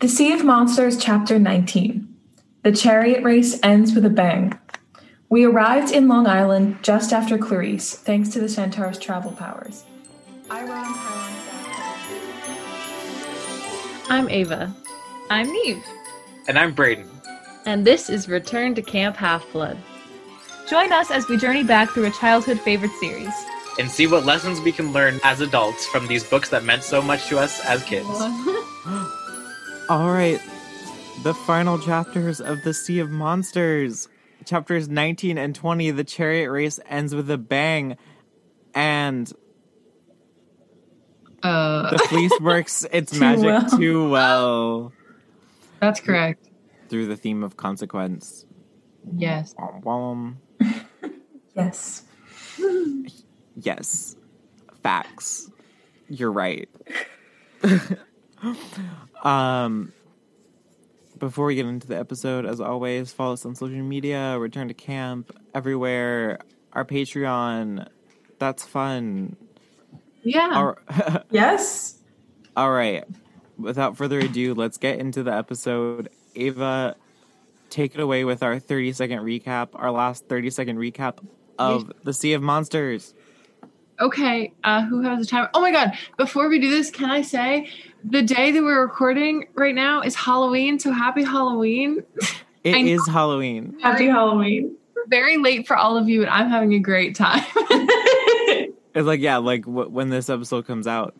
The Sea of Monsters, Chapter 19. The chariot race ends with a bang. We arrived in Long Island just after Clarisse, thanks to the Centaur's travel powers. I'm Ava. I'm Neve. And I'm Braden. And this is Return to Camp Half Blood. Join us as we journey back through a childhood favorite series. And see what lessons we can learn as adults from these books that meant so much to us as kids. All right. The final chapters of The Sea of Monsters. Chapters 19 and 20. The chariot race ends with a bang. And Uh, the fleece works its magic well. too well that's correct. through the theme of consequence. Yes. Yes. Yes. Facts. You're right. um before we get into the episode, as always, follow us on social media, return to camp, everywhere, our Patreon. That's fun. Yeah. All, Yes. all right. Without further ado, let's get into the episode. Ava, take it away with our 30 second recap, our last 30 second recap of The Sea of Monsters. Okay. Uh, who has the time? Oh my God. Before we do this, can I say the day that we're recording right now is Halloween. So happy Halloween. It I is Halloween. Happy Halloween. Very late for all of you, and I'm having a great time. It's like yeah, like w- when this episode comes out,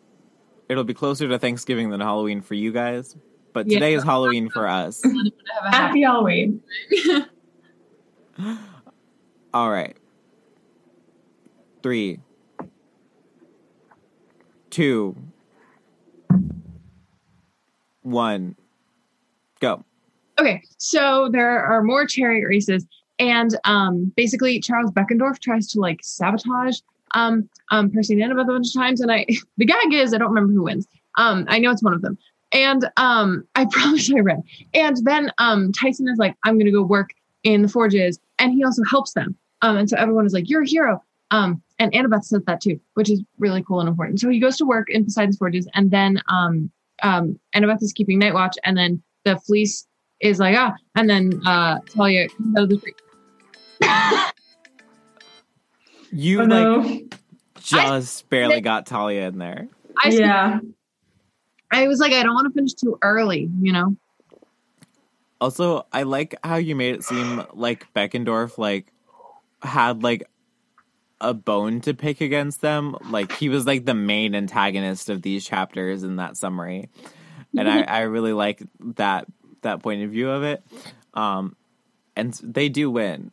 it'll be closer to Thanksgiving than Halloween for you guys. But Yeah. today is Halloween for us. Happy- Happy Halloween. All right. Three, two, one, go. Okay, so there are more chariot races, and um, basically Charles Beckendorf tries to like sabotage um, um, Percy and Annabeth a bunch of times, and I the gag is I don't remember who wins. Um, I know it's one of them, and um, I promise I read. And then um, Tyson is like, I'm gonna go work in the forges, and he also helps them. Um, and so everyone is like, you're a hero. Um, and Annabeth says that too, which is really cool and important. So he goes to work in Poseidon's forges, and then um, um, Annabeth is keeping night watch, and then the fleece is like ah, and then uh, Talia comes out of the tree. You Oh like no. just barely got Talia in there. I Yeah. I was like, I don't want to finish too early, you know. Also, I like how you made it seem like Beckendorf like had like a bone to pick against them. Like he was like the main antagonist of these chapters in that summary. And I, I really like that that point of view of it. Um and they do win.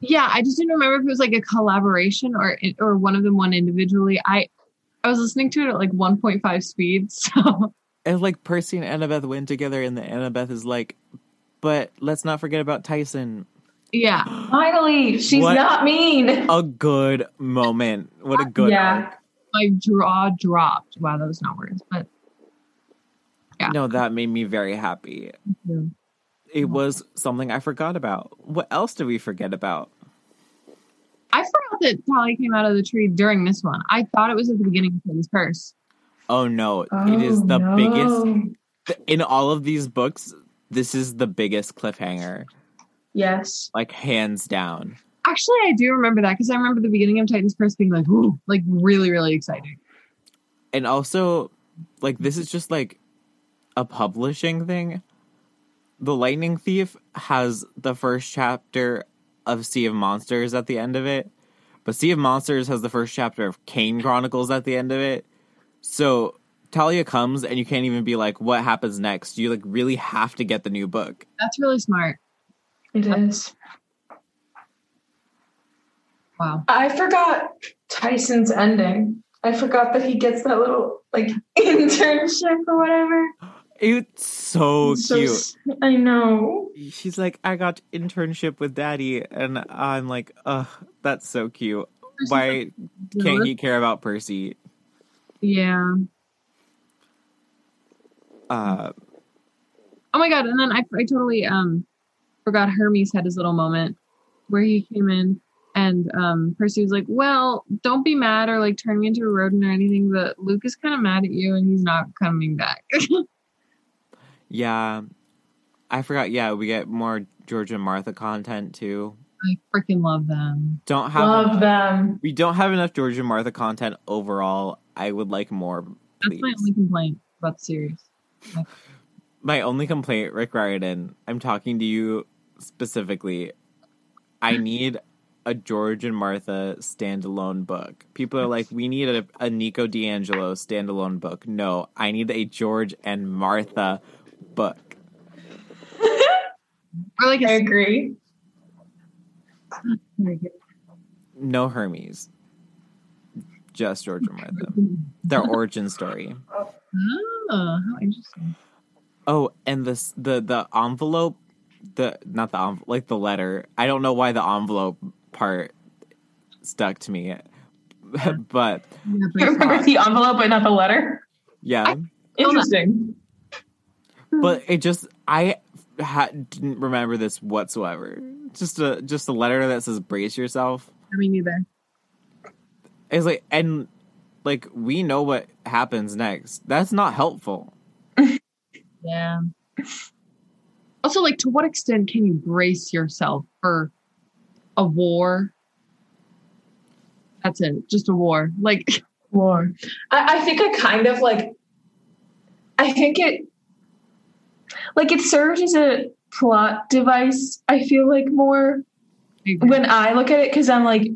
Yeah, I just didn't remember if it was like a collaboration or or one of them won individually. I I was listening to it at like 1.5 speed, so And like Percy and Annabeth win together and the Annabeth is like, but let's not forget about Tyson. Yeah. Finally, she's What? not mean. A good moment. What a good Yeah. arc. My jaw dropped. Wow, that was not words, but Yeah. No, that made me very happy. It was something I forgot about. What else did we forget about? I forgot that Talia came out of the tree during this one. I thought it was at the beginning of King's Curse. Oh no, it is Oh, the no. biggest in all of these books. This is the biggest cliffhanger, Yes. like hands down. Actually, I do remember that because I remember the beginning of Titan's Curse being like, ooh, like really, really exciting. And also, like this is just like a publishing thing. The Lightning Thief has the first chapter of Sea of Monsters at the end of it, but Sea of Monsters has the first chapter of Kane Chronicles at the end of it. So Talia comes and you can't even be like, what happens next? You like really have to get the new book. That's really smart. It is. Wow. I forgot Tyson's ending. I forgot that he gets that little like internship or whatever. It's so So cute. s- I know. She's like, I got internship with daddy, and I'm like, ugh, that's so cute. Why can't he care about Percy? Yeah. Uh, Oh my god! And then I, I totally um forgot Hermes had his little moment where he came in and um Percy was like, "Well, don't be mad or like turn me into a rodent or anything, but Luke is kind of mad at you and he's not coming back." Yeah. I forgot. Yeah, we get more George and Martha content too. I freaking love them. Don't have Love them. we don't have enough George and Martha content overall. I would like more. That's my only complaint about the series. My only complaint, Rick Riordan, I'm talking to you specifically. I need a George and Martha standalone book. People are like, we need a, a Nico di Angelo standalone book. No, I need a George and Martha book. Or like I a agree. No Hermes. Just George and Martha. Their origin story. Oh, how interesting. Oh, and this the the envelope, the not the like the letter. I don't know why the envelope part stuck to me, but Yeah, You but- remember the envelope but not the letter? yeah. Interesting. but it just I ha- didn't remember this whatsoever. Just a just a letter that says "brace yourself." I mean, neither. It's like and like we know what happens next. That's not helpful. Yeah. Also, like, to what extent can you brace yourself for a war? That's it, just a war. Like, War. I, I think I kind of like. I think it. Like it served as a plot device. I feel like more when I look at it because I'm like,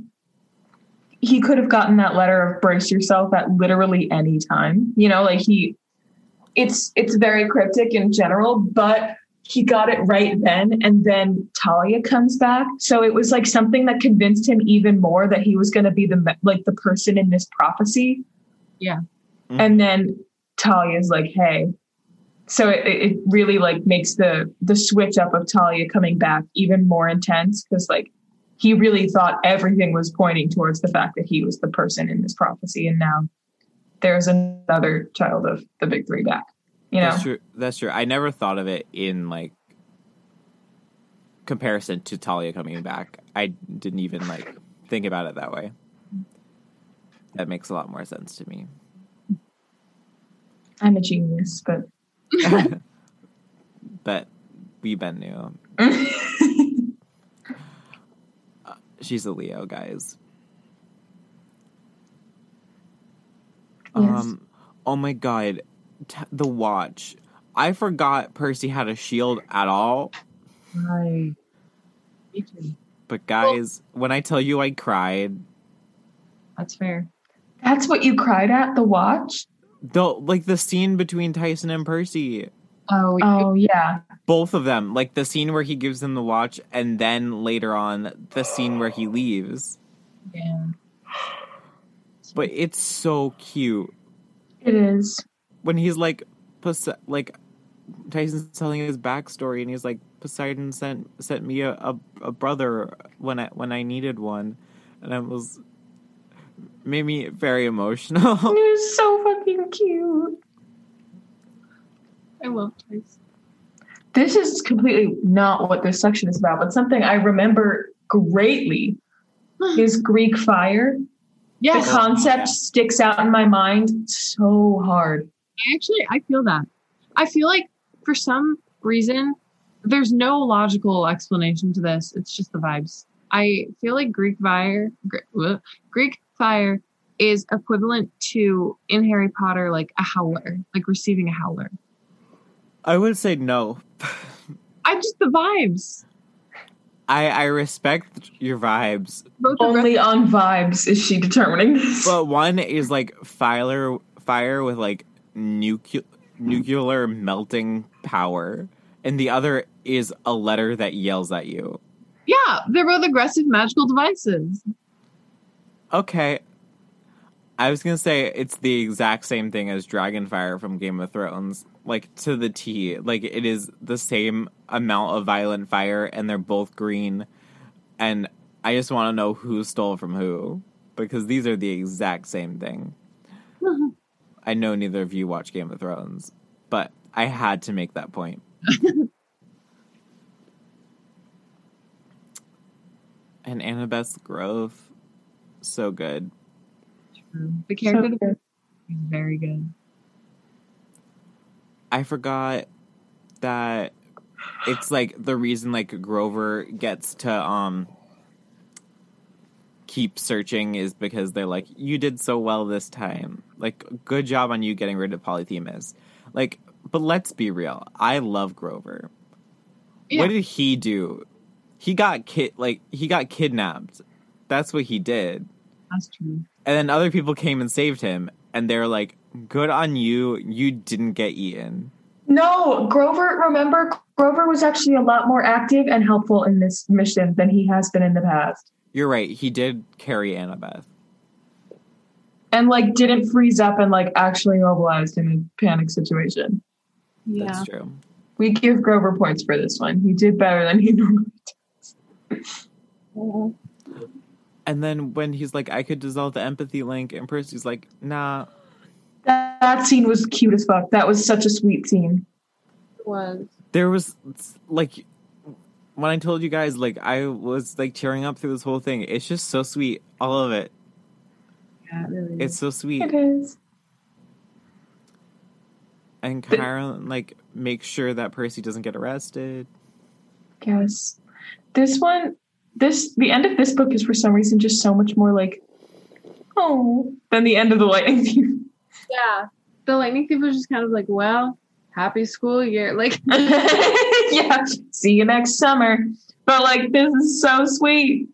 he could have gotten that letter of brace yourself at literally any time. You know, like he. It's it's very cryptic in general, but he got it right then, and then Talia comes back, so it was like something that convinced him even more that he was going to be the like the person in this prophecy. Yeah. Mhm. and then Talia's like, "Hey." So it, it really like makes the the switch up of Talia coming back even more intense because like he really thought everything was pointing towards the fact that he was the person in this prophecy, and now there's another child of the big three back. You know, That's true. That's true. I never thought of it in like comparison to Talia coming back. I didn't even like think about it that way. That makes a lot more sense to me. I'm a genius, but but we been new. She's a Leo, guys. Yes. Um. Oh my god, T- the watch. I forgot Percy had a shield at all. Right. Me too. But guys, when I tell you I cried, That's fair. that's what you cried at the watch. the like the scene between Tyson and Percy, Oh, Oh yeah, both of them, like the scene where he gives them the watch, and then later on the scene where he leaves. yeah. But it's so cute it is. When he's like, Pos- like Tyson's telling his backstory, and he's like, Poseidon sent sent me a, a, a brother when I when I needed one, and I was made me very emotional. It was so fucking cute. I love Tyson. This is completely not what this section is about, but something I remember greatly is Greek fire. The concept yeah. sticks out in my mind so hard. I actually I feel that. I feel like for some reason there's no logical explanation to this. It's just the vibes. I feel like Greek fire Greek fire is equivalent to in Harry Potter like a howler, like receiving a howler. I would say no. I just the vibes. I I respect your vibes, Both Only on vibes is she determining this. but one is like fire fire with like nuclear nuclear melting power, and the other is a letter that yells at you. yeah, they're both aggressive magical devices. Okay. I was gonna say it's the exact same thing as Dragonfire from Game of Thrones, like to the T. Like it is the same amount of violent fire, and they're both green. And I just want to know who stole from who because these are the exact same thing. I know neither of you watch Game of Thrones, but I had to make that point. and Annabeth's growth, so good. True. The character development is very good. I forgot that it's like the reason like Grover gets to um keep searching is because they're like you did so well this time. Like good job on you getting rid of Polyphemus. Like but let's be real. I love Grover. Yeah. What did he do? He got kid like he got kidnapped. That's what he did. That's true. And then other people came and saved him and they're like good on you. You didn't get eaten. No, Grover, remember, Grover was actually a lot more active and helpful in this mission than he has been in the past. You're right. He did carry Annabeth. And like didn't freeze up and like actually mobilized in a panic situation. Yeah. That's true. We give Grover points for this one. He did better than he normally does. And then when he's like, I could dissolve the empathy link, and Percy's like, nah. That, that scene was cute as fuck. That was such a sweet scene. was. There was like when I told you guys, like I was like tearing up through this whole thing. It's just so sweet, all of it. Yeah, it really It's so sweet. It is. And Chiron like makes sure that Percy doesn't get arrested. Yes. This one, this the end of this book is for some reason just so much more like oh than the end of the lightning thief. Yeah. The lightning thief was just kind of like, well, happy school year. Like, yeah. See you next summer. But like this is so sweet.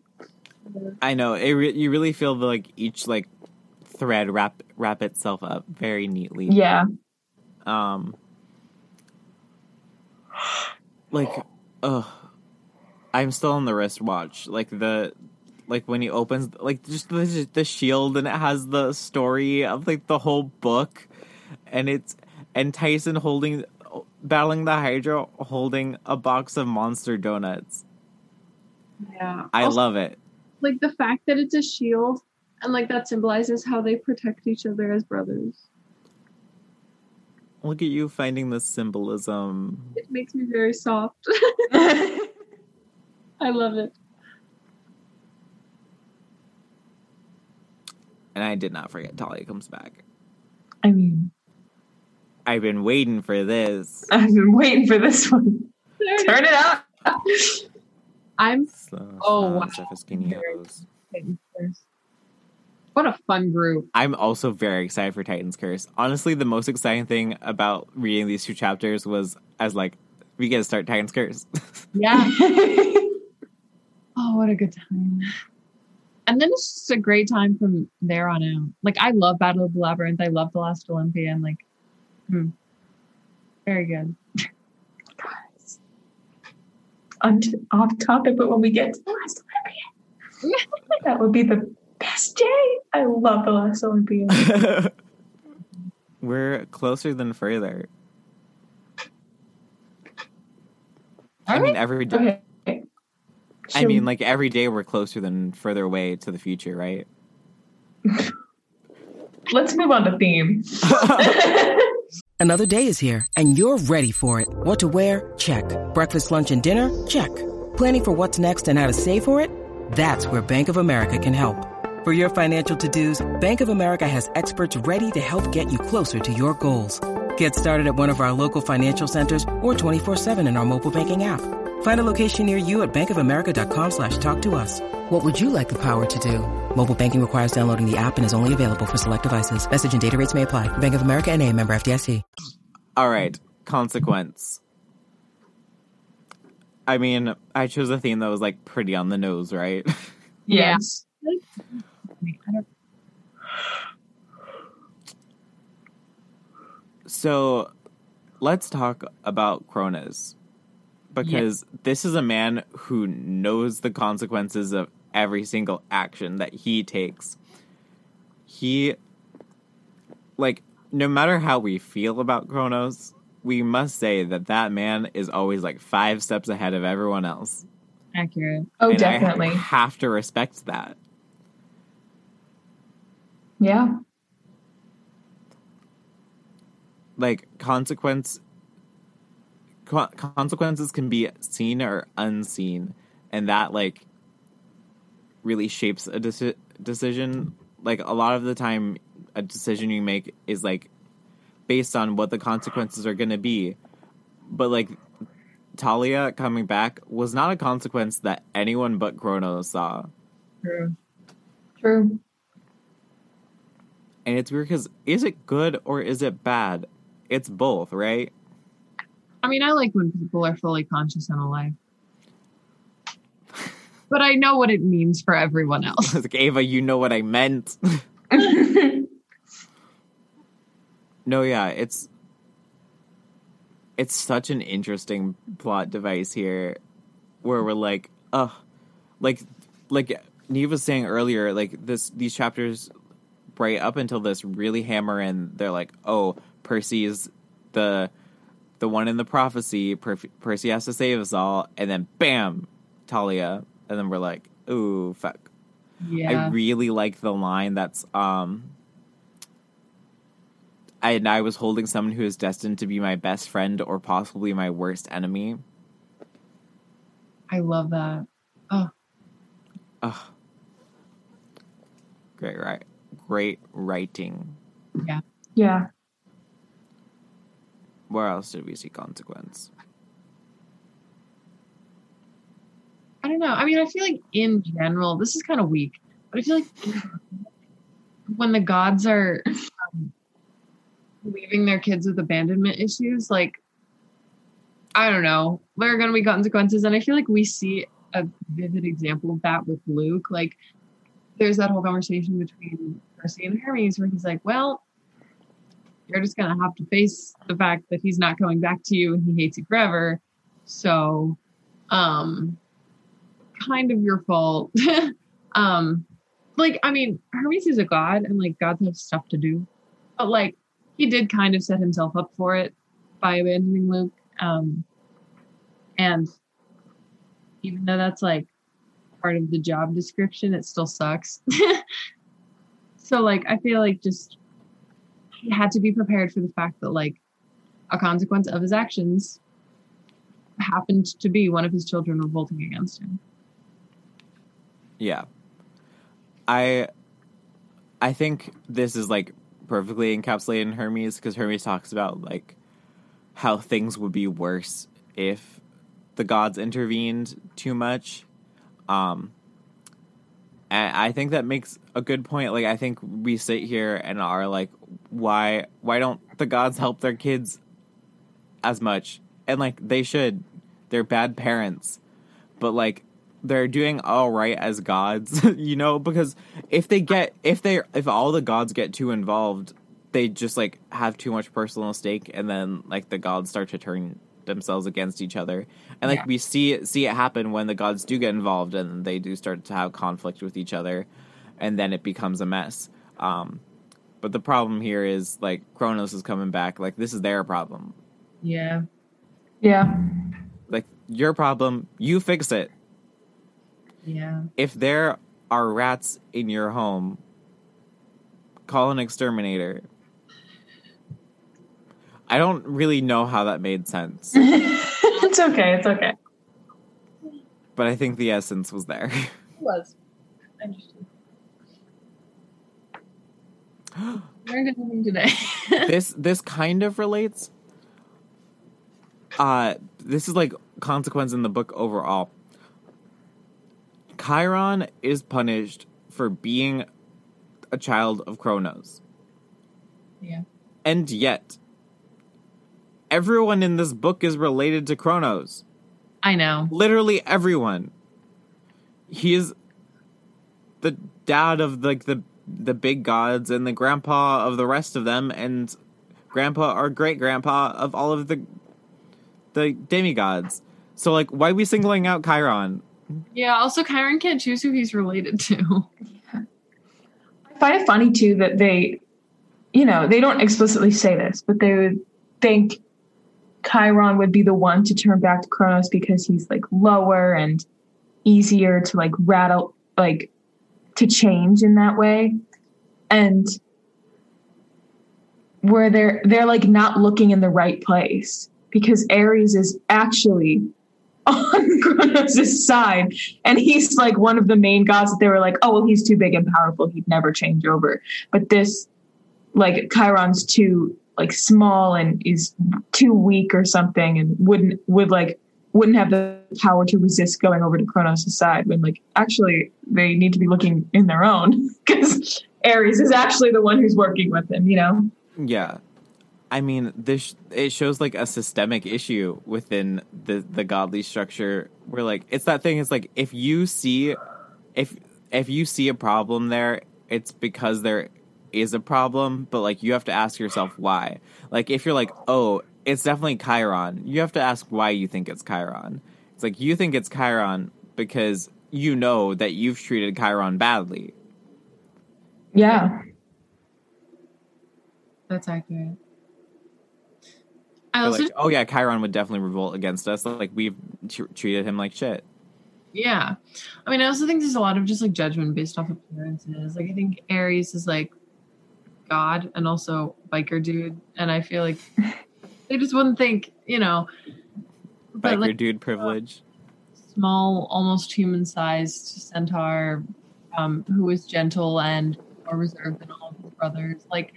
I know it. Re- you really feel the like each like thread wrap wrap itself up very neatly. Yeah. um like ugh i'm still on the wristwatch like the like when he opens like just the, the shield and it has the story of like the whole book and it's and tyson holding battling the hydra holding a box of monster donuts yeah. i Also, love it like the fact that it's a shield and like that symbolizes how they protect each other as brothers. look at you finding the symbolism It makes me very soft. I love it. and i did not forget talia comes back I mean, i've been waiting for this I've been waiting for this one. Turn it up. I'm So, Oh, wow. Sophisticados. what a fun group. I'm also very excited for Titan's Curse. Honestly, the most exciting thing about reading these two chapters was as like we get to start Titan's Curse. Yeah. Oh, what a good time. And then it's just a great time from there on out. Like I love Battle of the Labyrinth. I love The Last Olympian. Like, hmm. very good. On t- off topic, but when we get to the last Olympian, that would be the best day. I love the last Olympian. We're closer than further. Are I we? mean, every day. Okay. I Should- mean, like every day we're closer than further away to the future, right? let's move on to theme. Another day is here, and you're ready for it. What to wear? Check. Breakfast, lunch, and dinner? Check. Planning for what's next and how to save for it? That's where Bank of America can help. For your financial to-dos, Bank of America has experts ready to help get you closer to your goals. Get started at one of our local financial centers or 24-7 in our mobile banking app. Find a location near you at bankofamerica.com slash talk to us. What would you like the power to do? Mobile banking requires downloading the app and is only available for select devices. Message and data rates may apply. Bank of America and a member FDIC. All right, consequence. I mean, I chose a theme that was like pretty on the nose, right? yes. I don't- So let's talk about Kronos. Because this is a man who knows the consequences of every single action that he takes. He, like, no matter how we feel about Kronos, we must say that that man is always like five steps ahead of everyone else. Accurate. Oh, And I definitely. have to respect that. Yeah. like consequence co- consequences can be seen or unseen and that like really shapes a deci- decision like a lot of the time a decision you make is like based on what the consequences are going to be but like Talia coming back was not a consequence that anyone but Kronos saw. True. True. And it's weird because is it good or is it bad? It's both, right? I mean, I like when people are fully conscious and alive. But I know what it means for everyone else. like Ava, you know what I meant. no, yeah, it's it's such an interesting plot device here, where we're like, uh, like, like Neve was saying earlier, like this these chapters, right up until this, really hammer in. They're like, oh, Percy's the the one in the prophecy. Per- Percy has to save us all, and then bam, Talia, and then we're like, ooh, fuck. Yeah. I really like the line that's um I and I was holding someone who is destined to be my best friend or possibly my worst enemy. I love that. Oh, Oh. Great right great writing. yeah. Yeah. Where else did we see consequence? I don't know. I mean, I feel like in general, this is kind of weak, but I feel like when the gods are um, leaving their kids with abandonment issues, like, I don't know, there are going to be consequences. And I feel like we see a vivid example of that with Luke. Like, there's that whole conversation between Percy and Hermes where he's like, well, you're just going to have to face the fact that he's not coming back to you and he hates you forever. So, um, kind of your fault. um, like, I mean, Hermes is a god and like gods have stuff to do, but like he did kind of set himself up for it by abandoning Luke. Um, and even though that's like part of the job description, it still sucks. so like, I feel like just he had to be prepared for the fact that like a consequence of his actions happened to be one of his children revolting against him. Yeah. I I think this is like perfectly encapsulated in Hermes because Hermes talks about like how things would be worse if the gods intervened too much. Um I think that makes a good point. Like I think we sit here and are like why why don't the gods help their kids as much? And like they should. They're bad parents. But like they're doing all right as gods, you know, because if they get if they if all the gods get too involved, they just like have too much personal stake and then like the gods start to turn themselves against each other. And like Yeah. we see it see it happen when the gods do get involved and they do start to have conflict with each other and then it becomes a mess. Um but the problem here is like Kronos is coming back, like this is their problem. Yeah. Yeah. Like your problem, you fix it. Yeah. if there are rats in your home, call an exterminator. I don't really know how that made sense, it's okay. It's okay. but I think the essence was there. It was. Interesting. Learned anything today. this this kind of relates. Uh this is like consequence in the book overall. Chiron is punished for being a child of Kronos. yeah. And yet, everyone in this book is related to Kronos. I know. Literally everyone. He is the dad of like the the big gods and the grandpa of the rest of them, and grandpa or great grandpa of all of the the demigods. So like, why are we singling out Chiron? Yeah. Also, Chiron can't choose who he's related to. I find it funny too that they, you know, they don't explicitly say this, but they would think Chiron would be the one to turn back to Kronos because he's like lower and easier to like rattle, like to change in that way. And where they're they're like not looking in the right place because Ares is actually on Kronos' side. And he's like one of the main gods that they were like, oh, well, he's too big and powerful. He'd never change over. But this, like, Chiron's too like small and is too weak or something and wouldn't would like wouldn't have the power to resist going over to Kronos' side when like actually they need to be looking in their own because Ares is actually the one who's working with him, you know? Yeah. I mean, this it shows like a systemic issue within the the godly structure where like it's that thing it's like if you see if if you see a problem there, it's because there is a problem, but like you have to ask yourself why. Like if you're like, "Oh, it's definitely Chiron." You have to ask why you think it's Chiron. It's like you think it's Chiron because you know that you've treated Chiron badly. Yeah. That's accurate. I also like, oh yeah, Chiron would definitely revolt against us. Like we've tr- treated him like shit. Yeah. I mean, I also think there's a lot of just like judgment based off appearances. Like, I think Ares is like God and also biker dude. And I feel like they just wouldn't think, you know, but Biker like dude privilege. small, almost human sized centaur um, who is gentle and more reserved than all of his brothers. Like,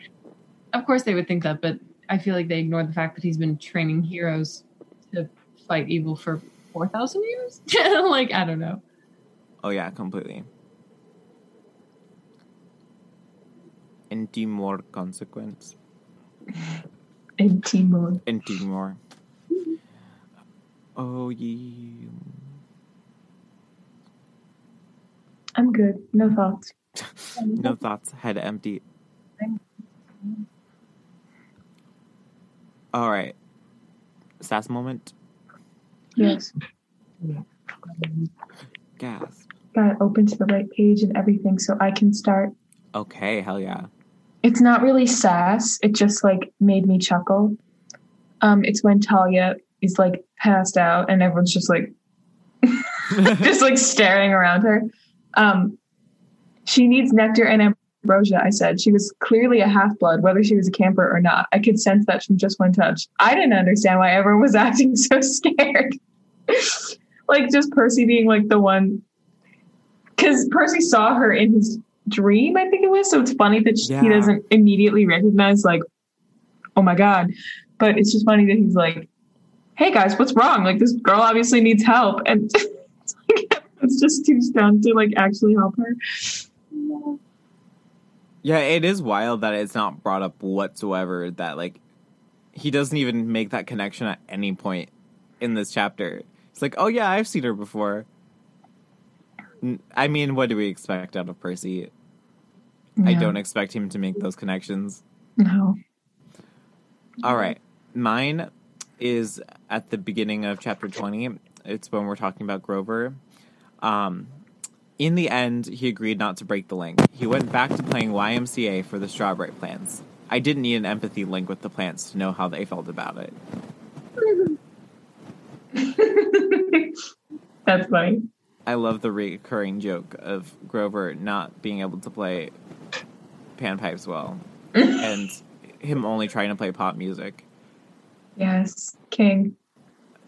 of course they would think that, but I feel like they ignore the fact that he's been training heroes to fight evil for 4,000 years. like, I don't know. Oh yeah, completely. Inti more consequence. In Timon. Inti more. Oh yeah. I'm good. No thoughts. No thoughts. Head empty. All right. Sass moment. Yes. Gasp. Got it open to the right page and everything so I can start. Okay. Hell yeah. It's not really sass. It just like made me chuckle. Um, it's when Talia is like passed out and everyone's just like just like staring around her. Um, she needs nectar and ambrosia. I said she was clearly a half blood, whether she was a camper or not. I could sense that from just one touch. I didn't understand why everyone was acting so scared. like just Percy being like the one, because Percy saw her in his dream. I think it was. So it's funny that she, he doesn't immediately recognize like, oh my god. But it's just funny that he's like, hey guys, what's wrong? Like this girl obviously needs help, and it's like it's just too stunned to like actually help her. Yeah, it is wild that it's not brought up whatsoever that like he doesn't even make that connection at any point in this chapter. It's like, "Oh yeah, I've seen her before." I mean, what do we expect out of Percy? I don't expect him to make those connections. No. All right. Mine is at the beginning of chapter 20. It's when we're talking about Grover. Um, in the end, he agreed not to break the link. He went back to playing YMCA for the strawberry plants. I didn't need an empathy link with the plants to know how they felt about it. That's funny. I love the recurring joke of Grover not being able to play panpipes well and him only trying to play pop music. Yes, King.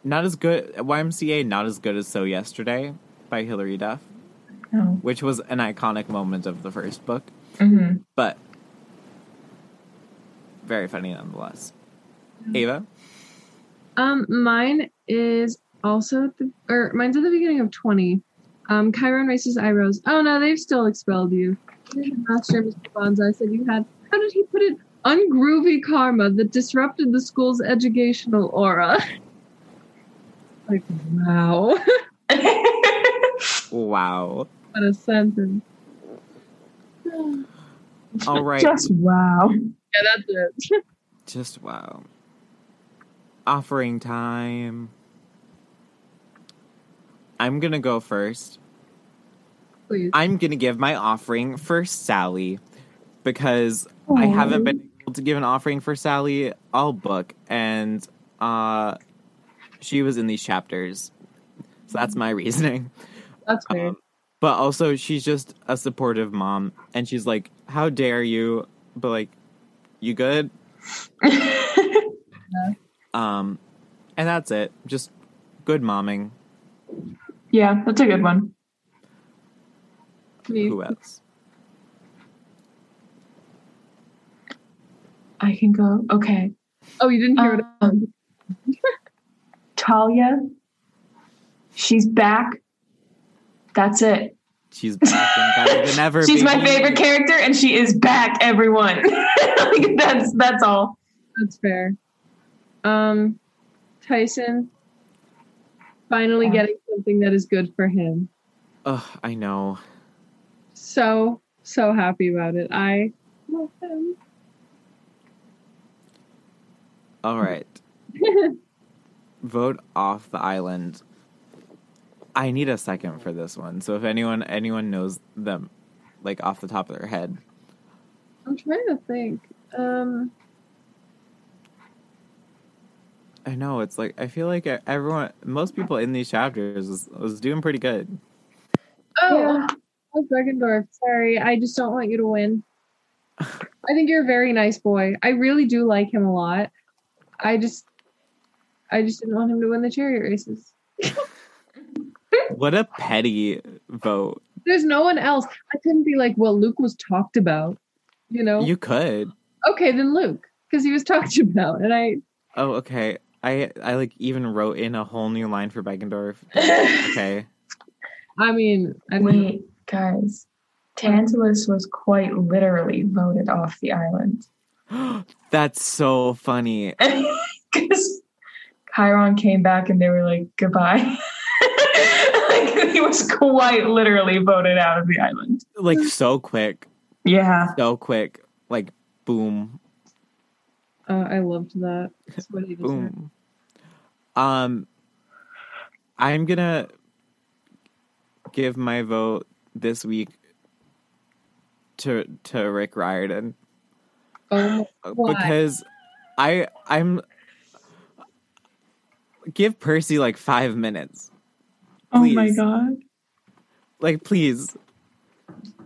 Not as good, YMCA, not as good as So Yesterday by Hilary Duff. No. which was an iconic moment of the first book, hmm but very funny nonetheless. Ava, Um, mine is also the or mine's at the beginning of twenty. Um, Chiron races eyebrows. Oh no, they've still expelled you. Master Mr. Bonsai said you had. How did he put it? Ungroovy karma that disrupted the school's educational aura. like wow, wow. what a sentence. All right, Just wow. Yeah, that's it. just wow. Offering time. I'm gonna go first. Please. I'm gonna give my offering for Sally because I haven't been able to give an offering for Sally all book, and uh, she was in these chapters, so that's my reasoning. That's fair. Um, but also, she's just a supportive mom, and she's like, "How dare you?" But like, you good? Um, and that's it. Just good momming. Yeah, that's a good one. Who else? I can go. Okay. Oh, you didn't hear it. Um, Talia. She's back. That's it. She's back and better than ever. She's my favorite character, and she is back. Everyone. Like, that's that's all. That's fair. Um, Tyson finally Yeah. getting something that is good for him. Ugh, I know. So so happy about it. I love him. All right. Vote off the island. I need a second for this one. So if anyone anyone knows them like off the top of their head. I'm trying to think. Um, I know it's like I feel like everyone most people in these chapters was, was doing pretty good. oh, Yeah. oh, Beckendorf. Sorry, I just don't want you to win. I think you're a very nice boy. I really do like him a lot. I just, I just didn't want him to win the chariot races. What a petty vote. There's no one else. I couldn't be like, well, Luke was talked about. You know? You could. okay, then Luke, because he was talked about, and I. Oh, okay. I I like even wrote in a whole new line for Beckendorf. Okay. I mean, I mean, Wait, guys. Tantalus was quite literally voted off the island. That's so funny. Because Chiron came back and they were like, goodbye. like, he was quite literally voted out of the island. Like so quick. Yeah. So quick. Like boom. Uh, I loved that. That's what he. Boom. Um I'm gonna give my vote this week to to Rick Riordan Oh, Why? because I I'm give Percy like 5 minutes. Oh my god. Like please.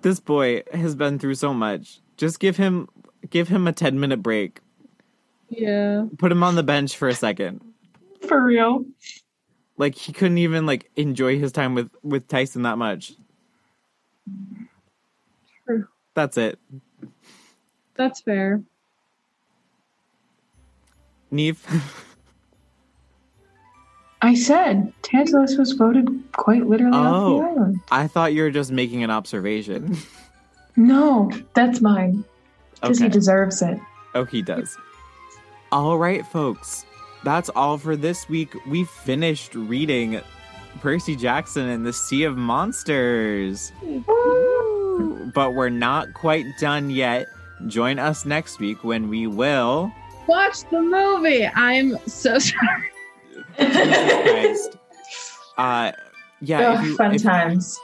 This boy has been through so much. Just give him give him a 10 minute break. Yeah. Put him on the bench for a second. For real. Like he couldn't even like enjoy his time with with Tyson that much. True. That's it. That's fair. Neve. I said Tantalus was voted quite literally off Oh. the island. I thought you were just making an observation. No, that's mine. Because he deserves it. Oh, he does. All right, folks. That's all for this week. We finished reading Percy Jackson and the Sea of Monsters. But we're not quite done yet. Join us next week when we will. Watch the movie. I'm so sorry. Jesus Christ. Uh, yeah, you, fun if, times.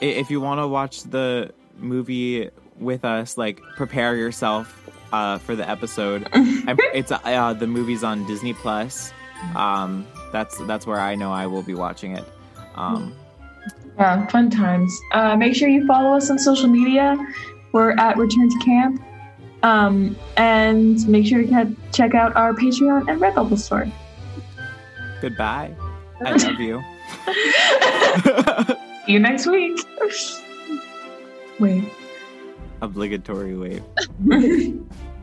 if you want to watch the movie with us, like prepare yourself uh, for the episode. I'm, it's uh, the movie's on Disney Plus. Um, that's that's where I know I will be watching it. Um, Yeah, fun times. Uh, make sure you follow us on social media. We're at Return to Camp. Um, and make sure to check out our Patreon and Redbubble store. goodbye. I love you. See you next week. Wait. Obligatory wave.